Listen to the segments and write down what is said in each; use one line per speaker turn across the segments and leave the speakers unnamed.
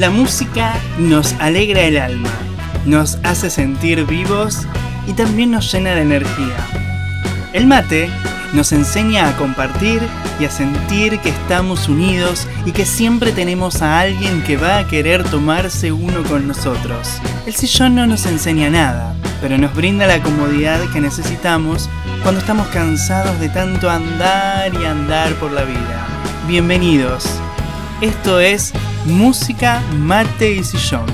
La música nos alegra el alma, nos hace sentir vivos y también nos llena de energía. El mate nos enseña a compartir y a sentir que estamos unidos y que siempre tenemos a alguien que va a querer tomarse uno con nosotros. El sillón no nos enseña nada, pero nos brinda la comodidad que necesitamos cuando estamos cansados de tanto andar y andar por la vida. Bienvenidos. Esto es Música, Mate y Sillón.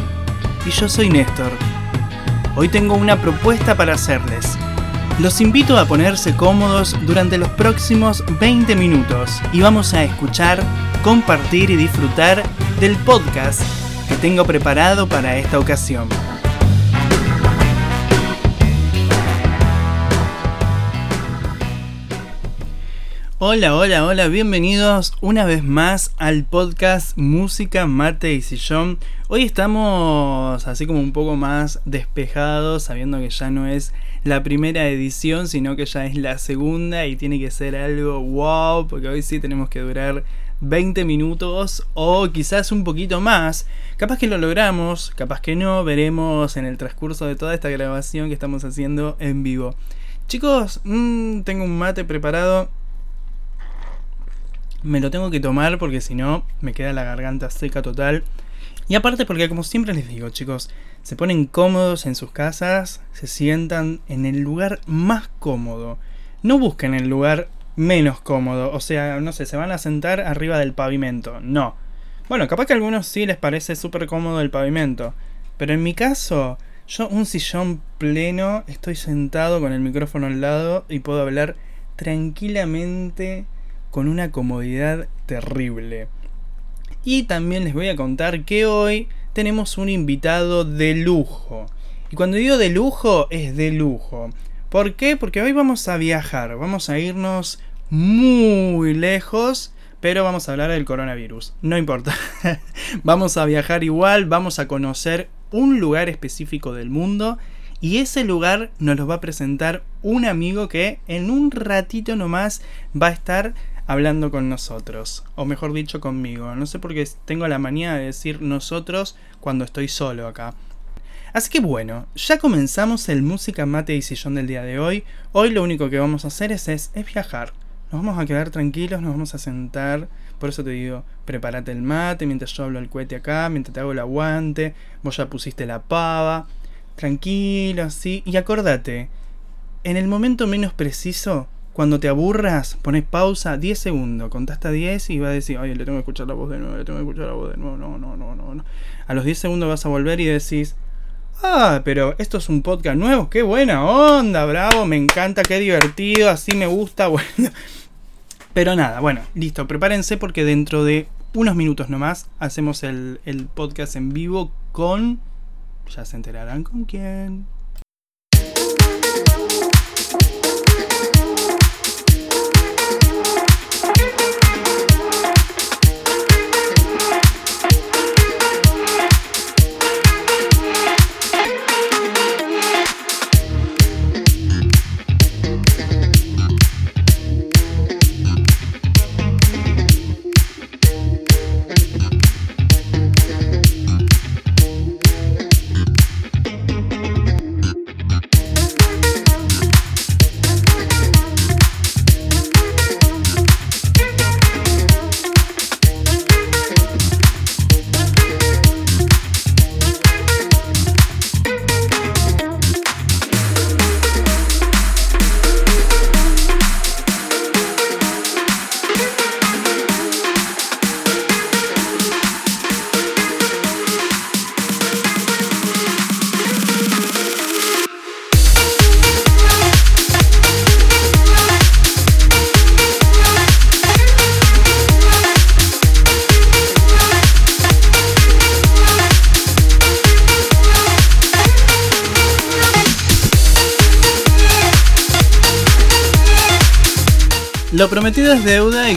Y yo soy Néstor. Hoy tengo una propuesta para hacerles. Los invito a ponerse cómodos durante los próximos 20 minutos y vamos a escuchar, compartir y disfrutar del podcast que tengo preparado para esta ocasión. Hola, hola, hola, bienvenidos una vez más al podcast Música, Mate y Sillón. Hoy estamos así como un poco más despejados, sabiendo que ya no es la primera edición, sino que ya es la segunda y tiene que ser algo wow, porque hoy sí tenemos que durar 20 minutos o quizás un poquito más. Capaz que lo logramos, capaz que no, veremos en el transcurso de toda esta grabación que estamos haciendo en vivo. Chicos, mmm, tengo un mate preparado me lo tengo que tomar porque si no me queda la garganta seca total. Y aparte porque como siempre les digo chicos, se ponen cómodos en sus casas, se sientan en el lugar más cómodo. No busquen el lugar menos cómodo, o sea, no sé, se van a sentar arriba del pavimento, no. Bueno, capaz que a algunos sí les parece súper cómodo el pavimento, pero en mi caso, yo un sillón pleno, estoy sentado con el micrófono al lado y puedo hablar tranquilamente con una comodidad terrible. Y también les voy a contar que hoy tenemos un invitado de lujo. Y cuando digo de lujo, es de lujo. ¿Por qué? Porque hoy vamos a viajar, vamos a irnos muy lejos, pero vamos a hablar del coronavirus. No importa. vamos a viajar igual, vamos a conocer un lugar específico del mundo y ese lugar nos lo va a presentar un amigo que en un ratito nomás va a estar hablando con nosotros, o mejor dicho conmigo. No sé por qué tengo la manía de decir nosotros cuando estoy solo acá. Así que bueno, ya comenzamos el Música Mate y Sillón del día de hoy. Hoy lo único que vamos a hacer es, es, viajar. Nos vamos a quedar tranquilos, nos vamos a sentar. Por eso te digo, prepárate el mate mientras yo hablo el cohete acá, mientras te hago el aguante. Vos ya pusiste la pava. Tranquilo, así. Y acordate, en el momento menos preciso, cuando te aburras, pones pausa 10 segundos, contá hasta 10 y va a decir, oye, le tengo que escuchar la voz de nuevo, le tengo que escuchar la voz de nuevo, no, no, no, no, no. A los 10 segundos vas a volver y decís, ah, pero esto es un podcast nuevo, qué buena onda, bravo, me encanta, qué divertido, así me gusta, bueno. Pero nada, bueno, listo, prepárense porque dentro de unos minutos nomás hacemos el podcast en vivo con... Ya se enterarán con quién.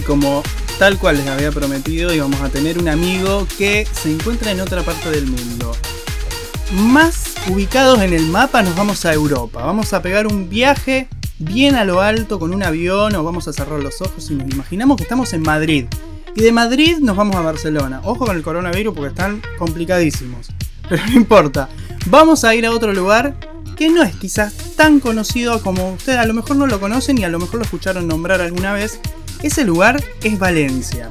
Como tal cual les había prometido íbamos a tener un amigo que se encuentra en otra parte del mundo. Más ubicados en el mapa nos vamos a Europa. Vamos a pegar un viaje bien a lo alto con un avión o vamos a cerrar los ojos y nos imaginamos que estamos en Madrid. Y de Madrid nos vamos a Barcelona. Ojo con el coronavirus porque están complicadísimos. Pero no importa. Vamos a ir a otro lugar que no es quizás tan conocido como ustedes a lo mejor no lo conocen y a lo mejor lo escucharon nombrar alguna vez. Ese lugar es Valencia.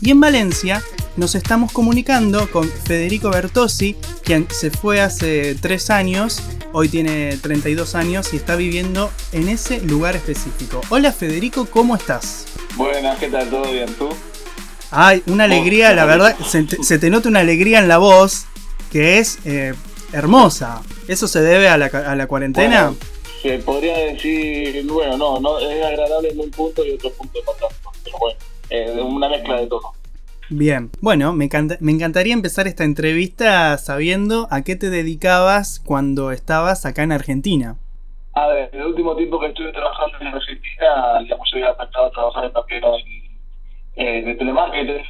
Y en Valencia nos estamos comunicando con Federico Bertossi, quien se fue hace 3 años, hoy tiene 32 años y está viviendo en ese lugar específico. Hola Federico, ¿cómo estás?
Buenas, ¿qué tal? ¿Todo bien? ¿Tú?
Ay, una alegría, la verdad, se te, nota una alegría en la voz que es eh, hermosa. ¿Eso se debe a la, a la cuarentena?
Se podría decir, bueno, no, no, es agradable en un punto y otro punto de contacto, pero bueno, es una mezcla de todo.
Bien, bueno, me, me encantaría empezar esta entrevista sabiendo a qué te dedicabas cuando estabas acá en Argentina.
A ver, el último tiempo que estuve trabajando en Argentina, digamos, yo había a trabajar en papel eh, de telemarketing,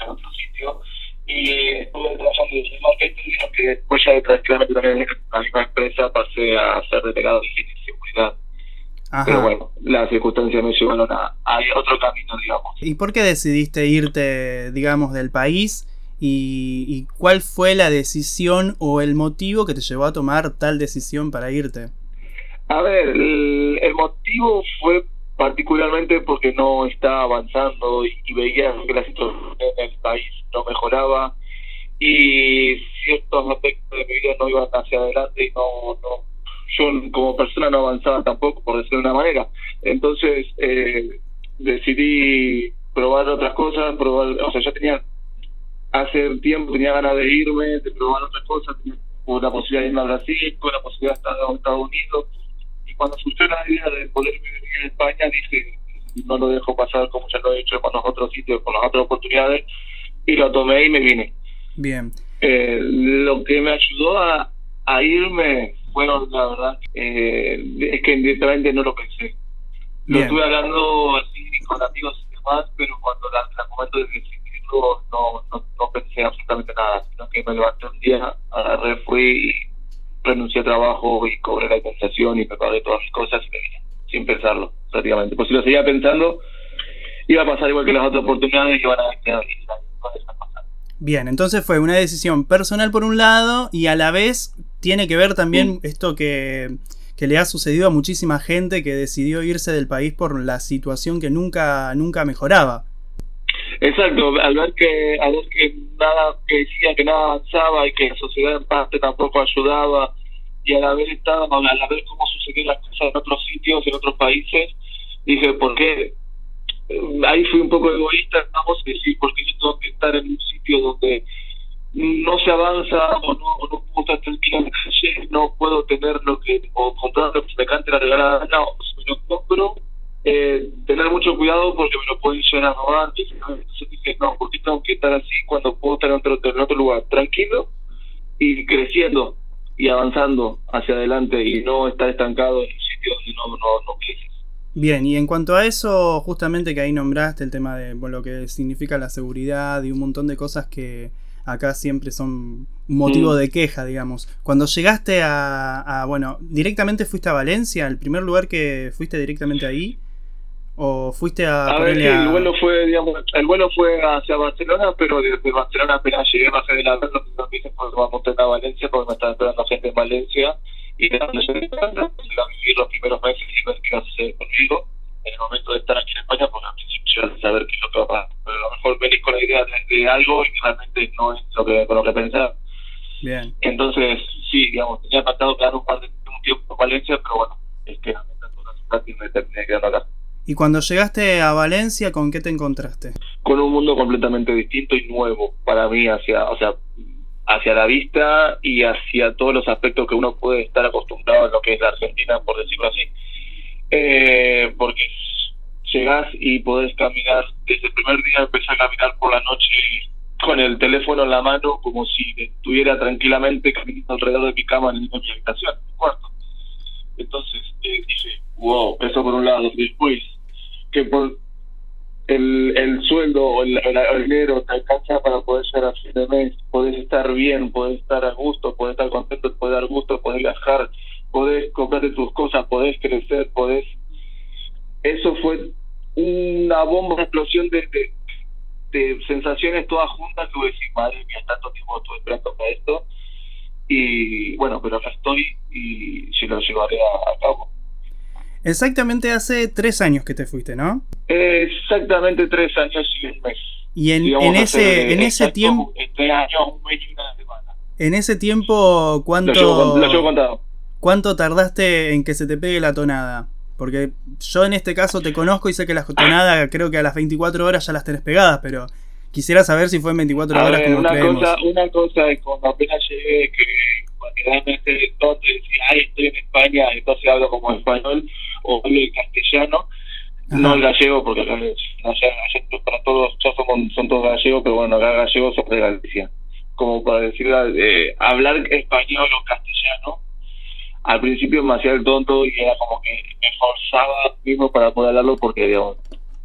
en otro sitio, y estuve trabajando en telemarketing, que después ya de tranquilamente también la misma empresa pasé a ser delegado de higiene y seguridad pero bueno, las circunstancias me llevaron a, otro camino, digamos.
¿Y por qué decidiste irte, digamos, del país? ¿Y, cuál fue la decisión o el motivo que te llevó a tomar tal decisión para irte?
A ver, el, motivo fue particularmente porque no estaba avanzando y, veía que la situación en el país no mejoraba y ciertos aspectos de mi vida no iban hacia adelante y no, no yo como persona no avanzaba tampoco, por decirlo de una manera. Entonces eh, decidí probar otras cosas, probar, o sea, ya tenía, hace tiempo tenía ganas de irme, de probar otras cosas, tenía la posibilidad de irme a Brasil, la posibilidad de estar en Estados Unidos, cuando surgió la idea de poder vivir en España, dije, no lo dejo pasar como ya lo he hecho con los otros sitios, con las otras oportunidades, y lo tomé y me vine.
Bien.
Eh, lo que me ayudó a, a irme bueno, la verdad, eh, es que directamente no lo pensé. Lo estuve hablando así con amigos y demás, pero cuando la, la momento de decidirlo no, no, no, pensé absolutamente nada, sino que me levanté un día, agarré, fui y renuncié a trabajo y cobré la compensación y me pagué todas las cosas y me vine, sin pensarlo, prácticamente. Pues si lo seguía pensando, iba a pasar igual que las otras oportunidades y iban a quedar
Bien, entonces fue una decisión personal por un lado y a la vez tiene que ver también esto que, le ha sucedido a muchísima gente que decidió irse del país por la situación que nunca, nunca mejoraba.
Exacto, al ver que, al ver que nada, que decía que nada avanzaba y que la sociedad en parte tampoco ayudaba, y al haber estado, al ver cómo sucedían las cosas en otros sitios, en otros países, dije, ¿por qué? Ahí fui un poco egoísta, vamos a decir, porque yo tengo que estar en un sitio donde no se avanza o no, no puedo estar no puedo tener lo que, o comprar lo que me cante la regalada, no, me lo compro, eh, tener mucho cuidado porque me lo pueden llegar a robar, entonces dije, no, porque tengo que estar así cuando puedo estar en otro, en otro lugar, tranquilo y creciendo y avanzando hacia adelante y no estar estancado en un sitio donde no, no, no
Bien, y en cuanto a eso, justamente que ahí nombraste el tema de lo que significa la seguridad y un montón de cosas que, acá siempre son motivo mm. de queja, digamos. Cuando llegaste a, bueno, directamente fuiste a Valencia, el primer lugar que fuiste directamente ahí, o fuiste a...
A ver, el vuelo fue, digamos, el vuelo fue hacia Barcelona, pero desde Barcelona apenas llegué, bajé de la lo que hice fue vamos a Valencia, porque me estaba esperando gente en Valencia, y de donde se me a vivir los primeros meses y ver qué iba a suceder conmigo en el momento de estar aquí en España, porque al principio ya saber qué es lo que va a pasar. Pero a lo mejor venís con la idea de, algo y realmente no es lo que, con lo que pensaba.
Bien.
Entonces, sí, digamos, tenía pactado quedar un par de un tiempo en Valencia, pero bueno, es que a y me terminé quedando acá.
¿Y cuando llegaste a Valencia, con qué te encontraste?
Con un mundo completamente distinto y nuevo para mí, hacia, o sea, hacia la vista y hacia todos los aspectos que uno puede estar acostumbrado a lo que es la Argentina, por decirlo así eh, porque llegás y podés caminar, desde el primer día empecé a caminar por la noche con el teléfono en la mano como si estuviera tranquilamente caminando alrededor de mi cama en, mi habitación, en mi cuarto. Entonces eh, dije, wow, eso por un lado. Después, que por el, el sueldo o el, el, dinero te alcanza para poder llegar a fin de mes, podés estar bien, podés estar a gusto, podés estar contento, podés dar gusto, podés viajar, podés comprarte tus cosas, podés crecer, podés... Eso fue una bomba, una explosión de, de, sensaciones todas juntas que voy a decir, madre mía, tanto tiempo estuve esperando para esto. Y bueno, pero acá estoy y si lo llevaré a, cabo.
Exactamente hace tres años que te fuiste, ¿no?
Exactamente tres años y un mes.
Y en, en ese, en ese tiempo...
Este año, un mes y una semana.
En ese tiempo, ¿cuánto,
lo llevo contado.
¿cuánto tardaste en que se te pegue la tonada? Porque yo en este caso te conozco y sé que la tonada creo que a las 24 horas ya las tenés pegadas, pero quisiera saber si fue en 24 horas como
una
creemos.
Cosa, una cosa es cuando apenas llegué, que cuando realmente entonces decía, ay, estoy en España, entonces hablo como español o hablo en castellano, no el gallego, porque acá, para todos, ya son todos gallegos, pero bueno, acá gallegos son de Galicia. Como para decir, eh, hablar español o castellano al principio me hacía el tonto y era como que me forzaba mismo para poder hablarlo porque digamos,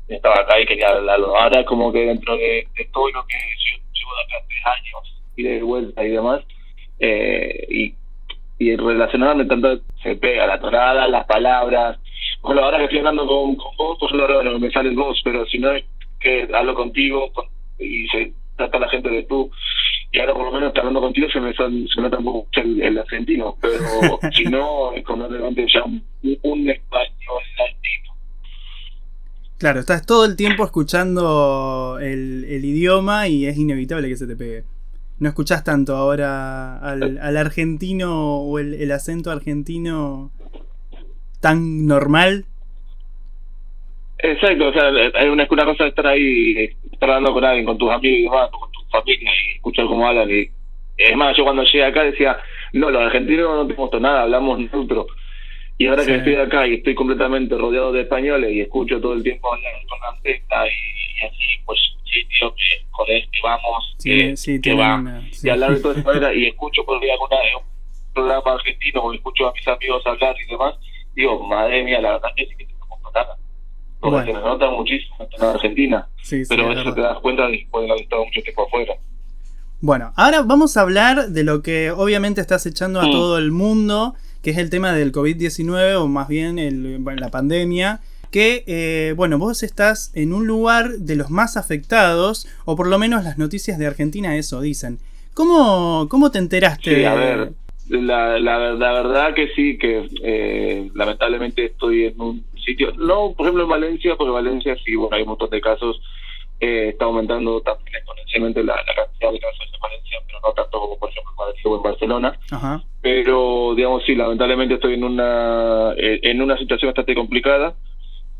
estaba acá y quería hablarlo. Ahora como que dentro de, todo lo que yo llevo de acá tres años y de vuelta y demás, eh, y, y relacionarme tanto se pega la tonada, las palabras. Bueno, ahora que estoy hablando con, con vos, pues no me sale el vos, pero si no es que hablo contigo y se trata la gente de tú y ahora por lo menos hablando contigo se me, se nota poco el, el argentino, pero si no, es completamente ya un, un español latino.
Claro, estás todo el tiempo escuchando el, el, idioma y es inevitable que se te pegue. No escuchás tanto ahora al, al argentino o el, el, acento argentino tan normal.
Exacto, o sea, hay una, una cosa estar ahí, estar hablando con alguien, con tus amigos y demás, con familia y escuchar cómo hablan. Y, es más, yo cuando llegué acá decía, no, los argentinos no tenemos nada, hablamos nosotros. Y ahora que estoy acá y estoy completamente rodeado de españoles y escucho todo el tiempo hablar con la cesta y, así, pues sí, tío, que joder, que vamos,
sí,
que, va. y hablar de toda esa manera y escucho por ahí alguna, un programa argentino o escucho a mis amigos hablar y demás, digo, madre mía, la verdad que sí que tenemos nada. Porque se nos nota muchísimo en Argentina. pero eso te das cuenta después de haber estado mucho tiempo afuera.
Bueno, ahora vamos a hablar de lo que obviamente estás echando a mm. todo el mundo, que es el tema del COVID-19 o más bien el, la pandemia. Que, eh, bueno, vos estás en un lugar de los más afectados, o por lo menos las noticias de Argentina eso dicen. ¿Cómo, cómo te enteraste?
Sí, a ver, la, la, la verdad que sí, que eh, lamentablemente estoy en un no, por ejemplo, en Valencia, porque Valencia sí, bueno, hay un montón de casos. Eh, está aumentando también exponencialmente la, cantidad de casos en Valencia, pero no tanto como, por ejemplo, en Madrid o en Barcelona. Pero, digamos, sí, lamentablemente estoy en una, eh, en una situación bastante complicada.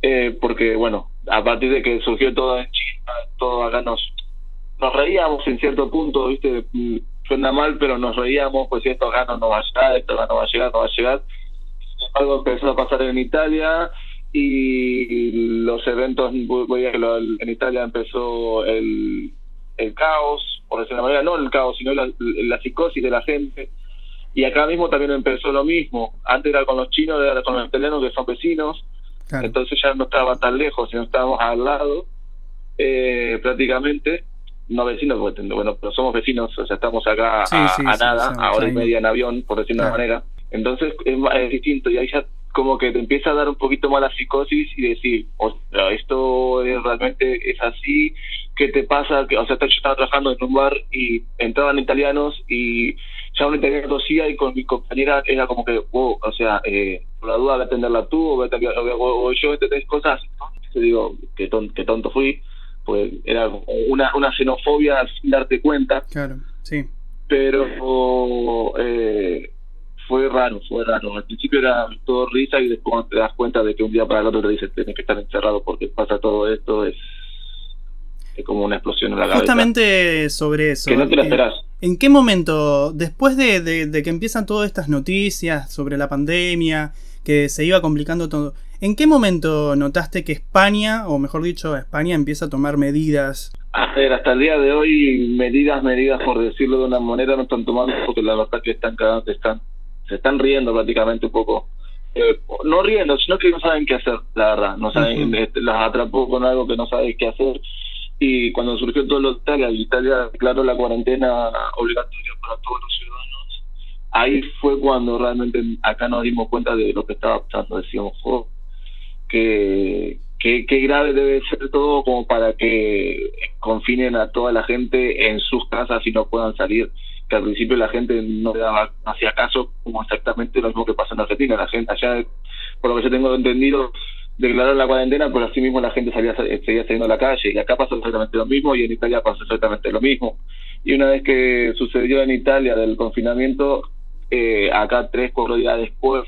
Eh, porque, bueno, a partir de que surgió todo en China, todo acá nos, nos reíamos en cierto punto, ¿viste? Suena mal, pero nos reíamos, pues si esto acá no, va a llegar, esto acá no va a llegar, no va a llegar. Sin embargo, empezó a pasar en Italia, y los eventos, voy a en Italia empezó el, el caos, por decirlo de manera, no el caos, sino la, la psicosis de la gente. Y acá mismo también empezó lo mismo. Antes era con los chinos, era con los italianos que son vecinos. Entonces ya no estaba tan lejos, sino estábamos al lado, eh, prácticamente. No vecinos, bueno, pero somos vecinos, o sea, estamos acá a, nada, a hora y media en avión, por decirlo de una manera. Entonces es, es distinto y ahí ya como que te empieza a dar un poquito más la psicosis y decir, o sea, esto realmente es así, ¿qué te pasa? Que, o sea, yo estaba trabajando en un bar y entraban italianos y ya un italiano tosía y con mi compañera era como que, wow, o sea, eh, por la duda de atenderla tú o, o, yo, ¿entendés? Cosas, ¿no? digo, qué, qué tonto fui, pues era una, una xenofobia sin darte cuenta.
Claro, sí.
Pero... Eh, fue raro, fue raro. Al principio era todo risa y después te das cuenta de que un día para el otro te dicen tienes que estar encerrado porque pasa todo esto, es, es como una explosión en la
cabeza. Justamente sobre eso.
Que no te lo esperás.
¿En qué momento, después de, de, que empiezan todas estas noticias sobre la pandemia, que se iba complicando todo, ¿en qué momento notaste que España, o mejor dicho, España empieza a tomar medidas
a ver, hasta el día de hoy, medidas, medidas, por decirlo de una manera, no están tomando porque la verdad que están cagando, están se están riendo prácticamente un poco. Eh, no riendo, sino que no saben qué hacer, la verdad. No saben, este, las atrapó con algo que no saben qué hacer. Y cuando surgió todo lo de Italia, Italia declaró la cuarentena obligatoria para todos los ciudadanos, ahí fue cuando realmente acá nos dimos cuenta de lo que estaba pasando. Decíamos, oh, que, qué, qué grave debe ser todo como para que confinen a toda la gente en sus casas y no puedan salir. Que al principio la gente no le daba hacía caso, como exactamente lo mismo que pasó en Argentina. La gente allá, por lo que yo tengo entendido, declararon la cuarentena, pero así mismo la gente salía, seguía saliendo a la calle. Y acá pasó exactamente lo mismo y en Italia pasó exactamente lo mismo. Y una vez que sucedió en Italia del confinamiento, eh, acá tres, cuatro días después,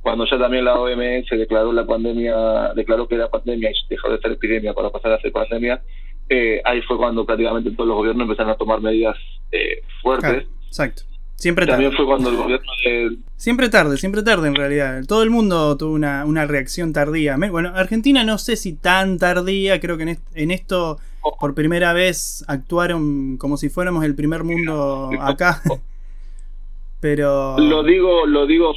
cuando ya también la OMS declaró la pandemia, declaró que era pandemia y dejó de ser epidemia para pasar a ser pandemia, eh, ahí fue cuando prácticamente todos los gobiernos empezaron a tomar medidas eh, fuertes.
exacto. Siempre tarde.
También fue cuando el gobierno de...
Siempre tarde, siempre tarde en realidad. Todo el mundo tuvo una, una reacción tardía. Bueno, Argentina no sé si tan tardía, creo que en, en esto por primera vez actuaron como si fuéramos el primer mundo acá. Pero...
Lo digo, lo digo,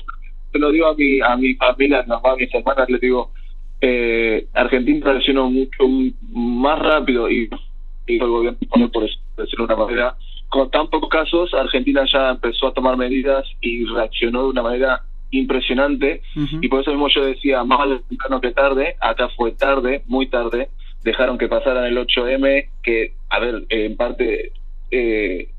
lo digo a mi, a mi familia, a mis hermanas, les digo, eh, Argentina reaccionó mucho más rápido y, el gobierno por decirlo de una manera. Con tan pocos casos Argentina ya empezó a tomar medidas y reaccionó de una manera impresionante. Y por eso mismo yo decía más temprano que tarde acá fue tarde muy tarde dejaron que pasaran el 8M que a ver en parte eh,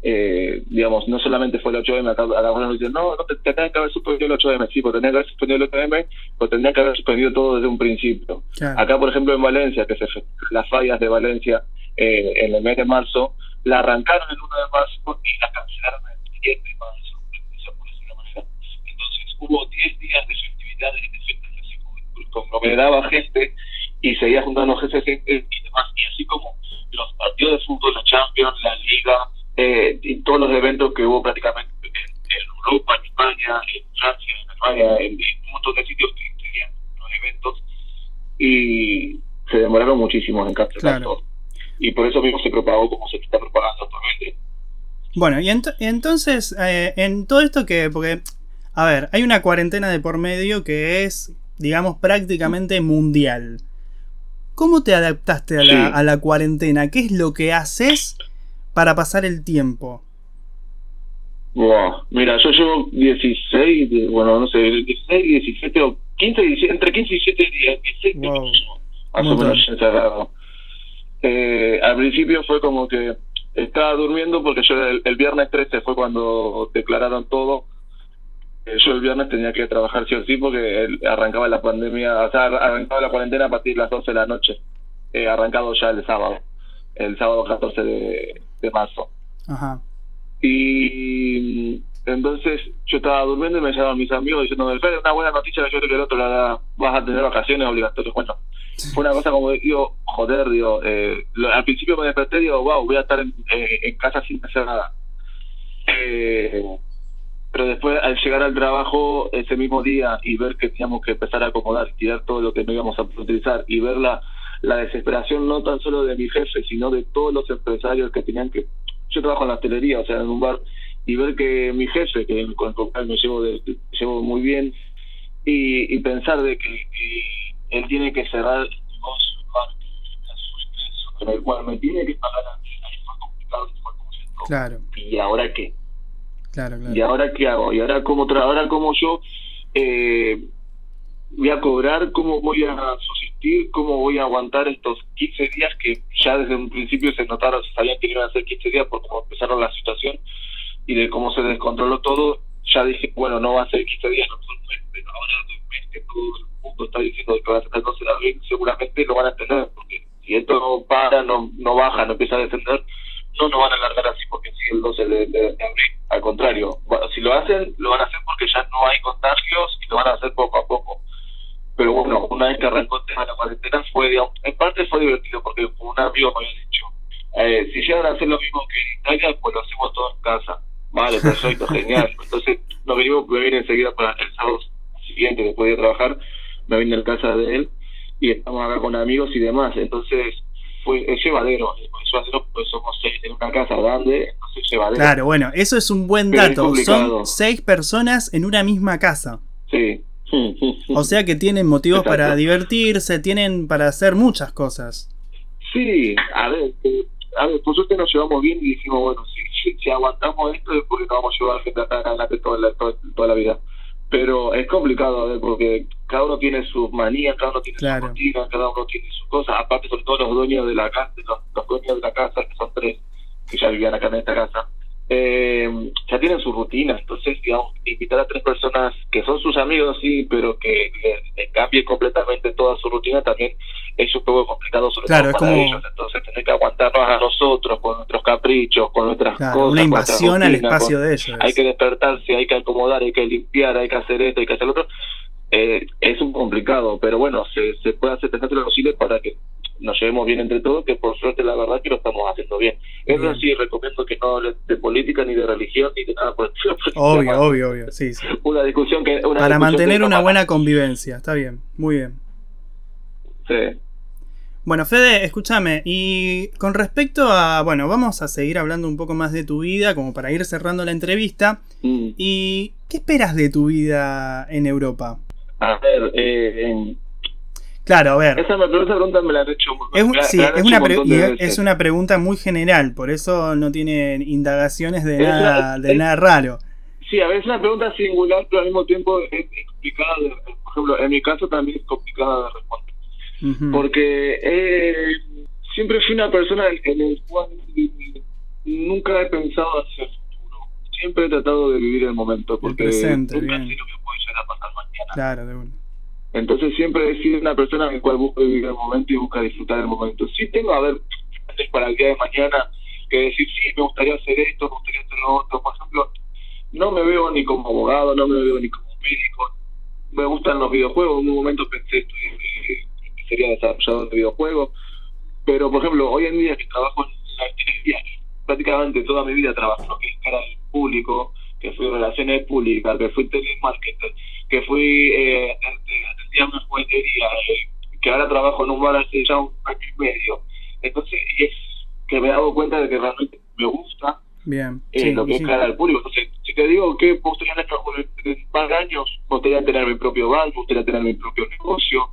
eh, digamos, no solamente fue el 8M, acá, acá nos dicen, no, no, te, tenían que haber suspendido el 8M, sí, pues tenían que haber suspendido el 8M, pues tendrían que haber suspendido todo desde un principio. Acá, por ejemplo, en Valencia, que se las fallas de Valencia eh, en el mes de marzo, la arrancaron el 1 de marzo y la cancelaron el 7 de marzo. Entonces, hubo 10 días de festividades que se conglomeraba gente y seguía juntando gente y demás, y así como los partidos de fútbol, la Champions, la Liga, eh, y todos los eventos que hubo prácticamente en, Europa, en España, en Francia, en España, en, un montón de sitios que tenían los eventos y se demoraron muchísimo en cancelar Y por eso mismo se propagó como se está propagando actualmente.
Bueno, y, entonces, eh, en todo esto que, porque, a ver, hay una cuarentena de por medio que es, digamos, prácticamente mundial. ¿Cómo te adaptaste a la, a la cuarentena? ¿Qué es lo que haces para pasar el tiempo?
mira, yo llevo 16, bueno, no sé, 16, 17 o 15, entre 15 y 17 días, 16 más o menos encerrado. Eh, al principio fue como que estaba durmiendo porque yo el, viernes 13 fue cuando declararon todo. Eh, yo el viernes tenía que trabajar sí o sí porque arrancaba la pandemia, o sea, arrancaba la cuarentena a partir de las 12 de la noche, eh, arrancado ya el sábado, el sábado 14 de, de marzo. Ajá. Y entonces yo estaba durmiendo y me llamaban mis amigos diciendo, una buena noticia que yo creo que el otro la vas a tener vacaciones obligatorias. Bueno, fue una cosa como, digo, joder, digo, eh, al principio me desperté y digo, wow, voy a estar en, eh, en casa sin hacer nada. Eh, pero después al llegar al trabajo ese mismo día y ver que teníamos que empezar a acomodar, tirar todo lo que no íbamos a utilizar y ver la, la desesperación no tan solo de mi jefe, sino de todos los empresarios que tenían que... Yo trabajo en la hostelería, o sea, en un bar, y ver que mi jefe, que con el cual me llevo, de, llevo muy bien, y, y pensar de que, él tiene que cerrar el negocio, con el cual me tiene que pagar a mí, ahí fue complicado, fue como
Claro.
¿Y ahora qué?
Claro, claro.
¿Y ahora qué hago? ¿Y ahora cómo, ahora cómo yo... Eh, voy a cobrar, cómo voy a cómo voy a aguantar estos 15 días que ya desde un principio se notaron, se sabían que iban a ser 15 días por cómo empezaron la situación y de cómo se descontroló todo, ya dije, bueno, no va a ser 15 días, no son ahora un mes que todo el mundo está diciendo que va a estar cancelado, seguramente lo van a entender, porque si esto no para, no, no baja, no empieza a descender, no nos van a alargar así porque sigue el 12 de, de, abril. Al contrario, si lo hacen, lo van a hacer porque ya no hay contagios y lo van a hacer poco a poco pero bueno, una vez que arrancó el tema de la cuarentena fue, en parte fue divertido porque un amigo me había dicho, eh, si llegan a hacer lo mismo que en Italia, pues lo hacemos todo en casa. Vale, perfecto, genial. Entonces nos venimos, me vine enseguida para el sábado siguiente, después de trabajar, me vine a casa de él y estamos acá con amigos y demás. Entonces fue es llevadero, es llevadero pues somos seis en una casa grande, entonces llevadero.
Claro, bueno, eso es un buen dato. Son seis personas en una misma casa.
Sí,
o sea que tienen motivos para divertirse, tienen para hacer muchas cosas.
Sí, a ver, eh, a ver, por suerte nos llevamos bien y dijimos, bueno, si, si, aguantamos esto es porque no vamos a llevar gente acá adelante toda la, toda, la vida. pero es complicado, a ver, porque cada uno tiene sus manías, cada uno tiene
Claro.
sus rutinas, cada uno tiene sus cosas, aparte sobre todo los dueños de la casa, los, los dueños de la casa, que son tres, que ya vivían acá en esta casa, eh, ya tienen su rutina, entonces, digamos, invitar a tres personas que son sus amigos, sí, pero que le, le cambien completamente toda su rutina también es un poco complicado, sobre
Claro,
todo
es
para
como-
ellos, entonces tener que aguantarnos a nosotros con nuestros caprichos, con nuestras
Claro,
cosas,
una invasión al
con-
espacio de ellos.
hay que despertarse, hay que acomodar, hay que limpiar, hay que hacer esto, hay que hacer lo otro. Eh, es un complicado, pero bueno, se, se puede hacer lo posible para que nos llevemos bien entre todos, que por suerte la verdad que lo estamos haciendo bien. Eso sí, recomiendo que no hables de política, ni de religión, ni de nada por el estilo,
Obvio, obvio, obvio. Sí, sí.
Una discusión que... Una
Para
discusión
mantener
que
una buena convivencia. Está bien, muy bien.
Sí.
Bueno, Fede, escúchame. Y con respecto a. Bueno, vamos a seguir hablando un poco más de tu vida, como para ir cerrando la entrevista.
Mm.
¿Y qué esperas de tu vida en Europa?
A ver, eh, en-
Claro, a ver.
esa, pregunta me la han hecho,
Es, un-
la-
sí,
la
es
hecho
una,
un
es- es una pregunta muy general, por eso no tiene indagaciones de
Es
nada, de
es-
nada raro.
Sí, a veces una pregunta singular, pero al mismo tiempo es, es complicada. De, por ejemplo, en mi caso también es complicada de responder. Porque eh, siempre fui una persona en, el cual nunca he pensado hacia el futuro. Siempre he tratado de vivir el momento. Porque
presente,
nunca
bien.
sé lo que puede llegar a pasar mañana.
Claro, de una.
Entonces siempre he sido una persona en la cual busca vivir el momento y busca disfrutar del momento. Sí tengo, a ver, para el día de mañana, que decir, sí, me gustaría hacer esto, me gustaría hacer lo otro. Por ejemplo, no me veo ni como abogado, no me veo ni como médico. Me gustan los videojuegos. En un momento pensé estudiar, eh, que sería desarrollador de videojuegos. Pero, por ejemplo, hoy en día que trabajo en la ingeniería, prácticamente toda mi vida trabajo lo que cara al público, que fui relaciones públicas, que fui telemarketer, que fui eh, una juguetería, eh, que ahora trabajo en un bar hace ya un año y medio. Entonces, es que me he dado cuenta de que realmente me gusta
Bien.
eh,
sí,
lo que
sí.
es cara al público. Entonces, si te digo que me gustaría en un par de años, gustaría tener mi propio bar, gustaría tener mi propio negocio,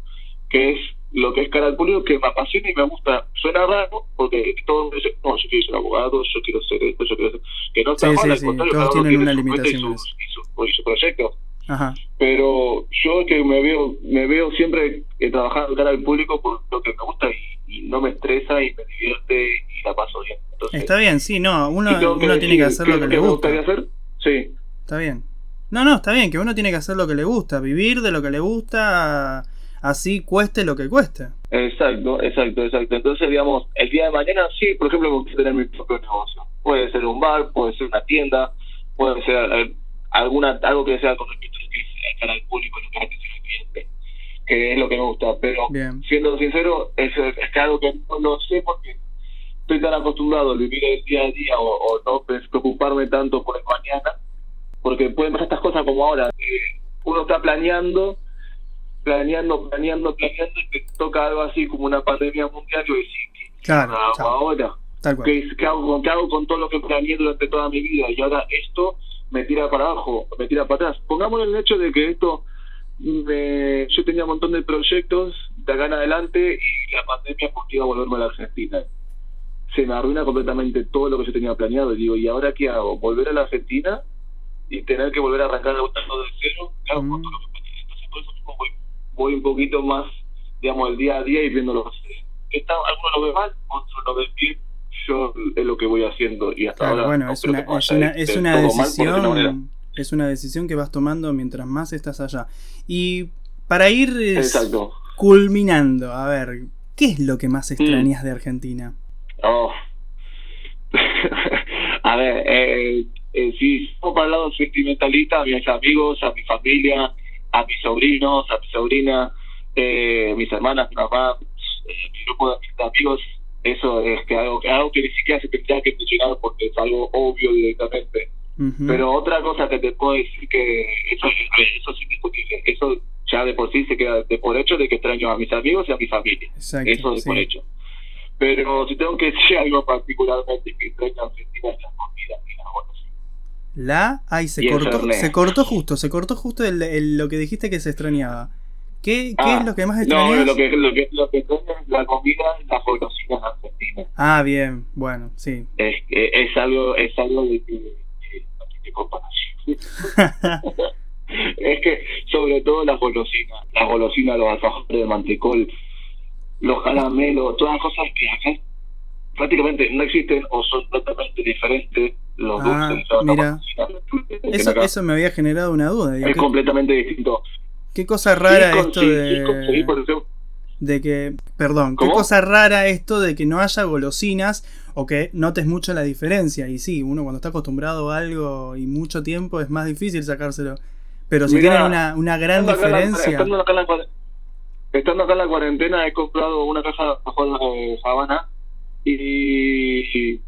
que es lo que es cara al público, que me apasiona y me gusta. Suena raro, porque todo el mundo dice, no, yo quiero ser abogado, yo quiero ser esto, yo quiero ser... Que no está
Sí,
mal, al contrario,
todos tienen una
y
limitación
su,
con
y su, y su proyecto
Ajá.
pero yo es que me veo me veo siempre eh, trabajando cara al público por lo que me gusta y, y no me estresa y me divierte y la paso bien Entonces,
Está bien, sí, no, uno, uno tiene que hacer lo que le
me
gusta.
gustaría hacer sí
Está bien. No, no, está bien, que uno tiene que hacer lo que le gusta, vivir de lo que le gusta, así cueste lo que cueste.
exacto exacto exacto entonces digamos el día de mañana sí por ejemplo me gustaría tener mi propio negocio puede ser un bar puede ser una tienda puede ser eh, alguna algo que sea con respecto a lo que es eh, cara al público lo que atención al cliente que es lo que me gusta pero
Bien.
siendo sincero, es, es algo que no lo sé porque estoy tan acostumbrado a vivir el día a día o, o no preocuparme tanto por el mañana, porque pueden pasar estas cosas como ahora. eh, uno está planeando, planeando, planeando, planeando, y te toca algo así como una pandemia mundial y decís, ¿qué
Claro,
hago
chao.
ahora? ¿Qué, qué hago, ¿Qué hago con todo lo que planeé durante toda mi vida? Y ahora esto me tira para abajo, me tira para atrás. Pongámosle el hecho de que esto, me, yo tenía un montón de proyectos de acá en adelante y la pandemia porque iba a volverme a la Argentina. Se me arruina completamente todo lo que yo tenía planeado. Y digo, ¿y ahora qué hago? ¿Volver a la Argentina y tener que volver a arrancar todo de cero? ¿Qué hago con
Mm.
todo lo que? Entonces, por eso mismo voy, voy un poquito más, digamos, el día a día y viéndolo. Que está, algunos lo ven mal, otros lo ven bien. Yo es lo que voy haciendo y hasta
Claro,
ahora.
bueno,
no
es una, es una, es una
mal,
decisión. Es una decisión que vas tomando mientras más estás allá. Y para ir
Exacto.
culminando, a ver, ¿qué es lo que más
Mm.
extrañas de Argentina?
Oh. a ver, eh, eh, si somos para el lado sentimentalista, a mis amigos, a mi familia, a mis sobrinos, a mi sobrina, eh, mis hermanas, mi mamá, eh, mi grupo de amigos, eso es que algo, algo que ni siquiera se tendría que mencionar porque es algo obvio directamente. Pero otra cosa que te puedo decir que eso, eso es indiscutible. Eso ya de por sí se queda de por hecho de que extraño a mis amigos y a mi familia.
Exacto,
Eso de
sí.
por hecho. Pero si tengo que decir algo particularmente que extraño a Argentina es la comida.
La, ay, se
Y
cortó, se cortó justo, se cortó justo el- el- lo que dijiste que se extrañaba. ¿Qué, qué
Ah,
es lo que más
No,
extrañas?
lo que, lo que, lo que es la comida y las golosinas argentinas.
Ah, bien, bueno, sí.
Es, es algo es algo de que, no tiene comparación. es que, sobre todo las golosinas, las golosinas, los alfajores de mantecol, los caramelos, todas las cosas que acá prácticamente no existen o son totalmente diferentes los
Ah,
dulces.
mira. Eso, eso me había generado una duda.
es
¿qué,
completamente distinto.
Qué cosa rara
Sí,
esto de, que, perdón, qué cosa rara esto de que no haya golosinas o que notes mucho la diferencia. Y sí, uno cuando está acostumbrado a algo y mucho tiempo es más difícil sacárselo. Pero si
Mirá,
tienen una, una gran
Estando acá en la-
diferencia.
estando, acá en la, cuare- estando acá en la cuarentena he comprado una caja de de Habana y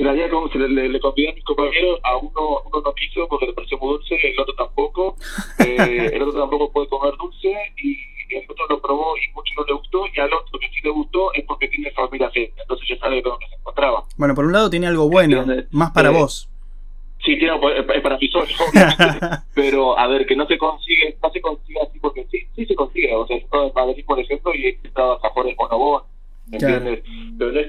se la, a- se le, le, le convidé a mis compañeros, a uno, uno no quiso porque le pareció muy dulce, el otro tampoco, eh, el otro tampoco puede comer dulce y el otro lo probó y mucho no le gustó y al otro que sí le gustó es porque tiene familia cerca, entonces ya sabe con lo que se encontraba.
Bueno, por un lado tiene algo bueno, más para
Eh,
vos.
Sí, tiene, es para mí solo, pero a ver que no se consigue no se consigue así porque sí sí se consigue o sea yo estaba en Madrid por ejemplo y he estado bonobón ¿me
Claro.
entiendes? pero no es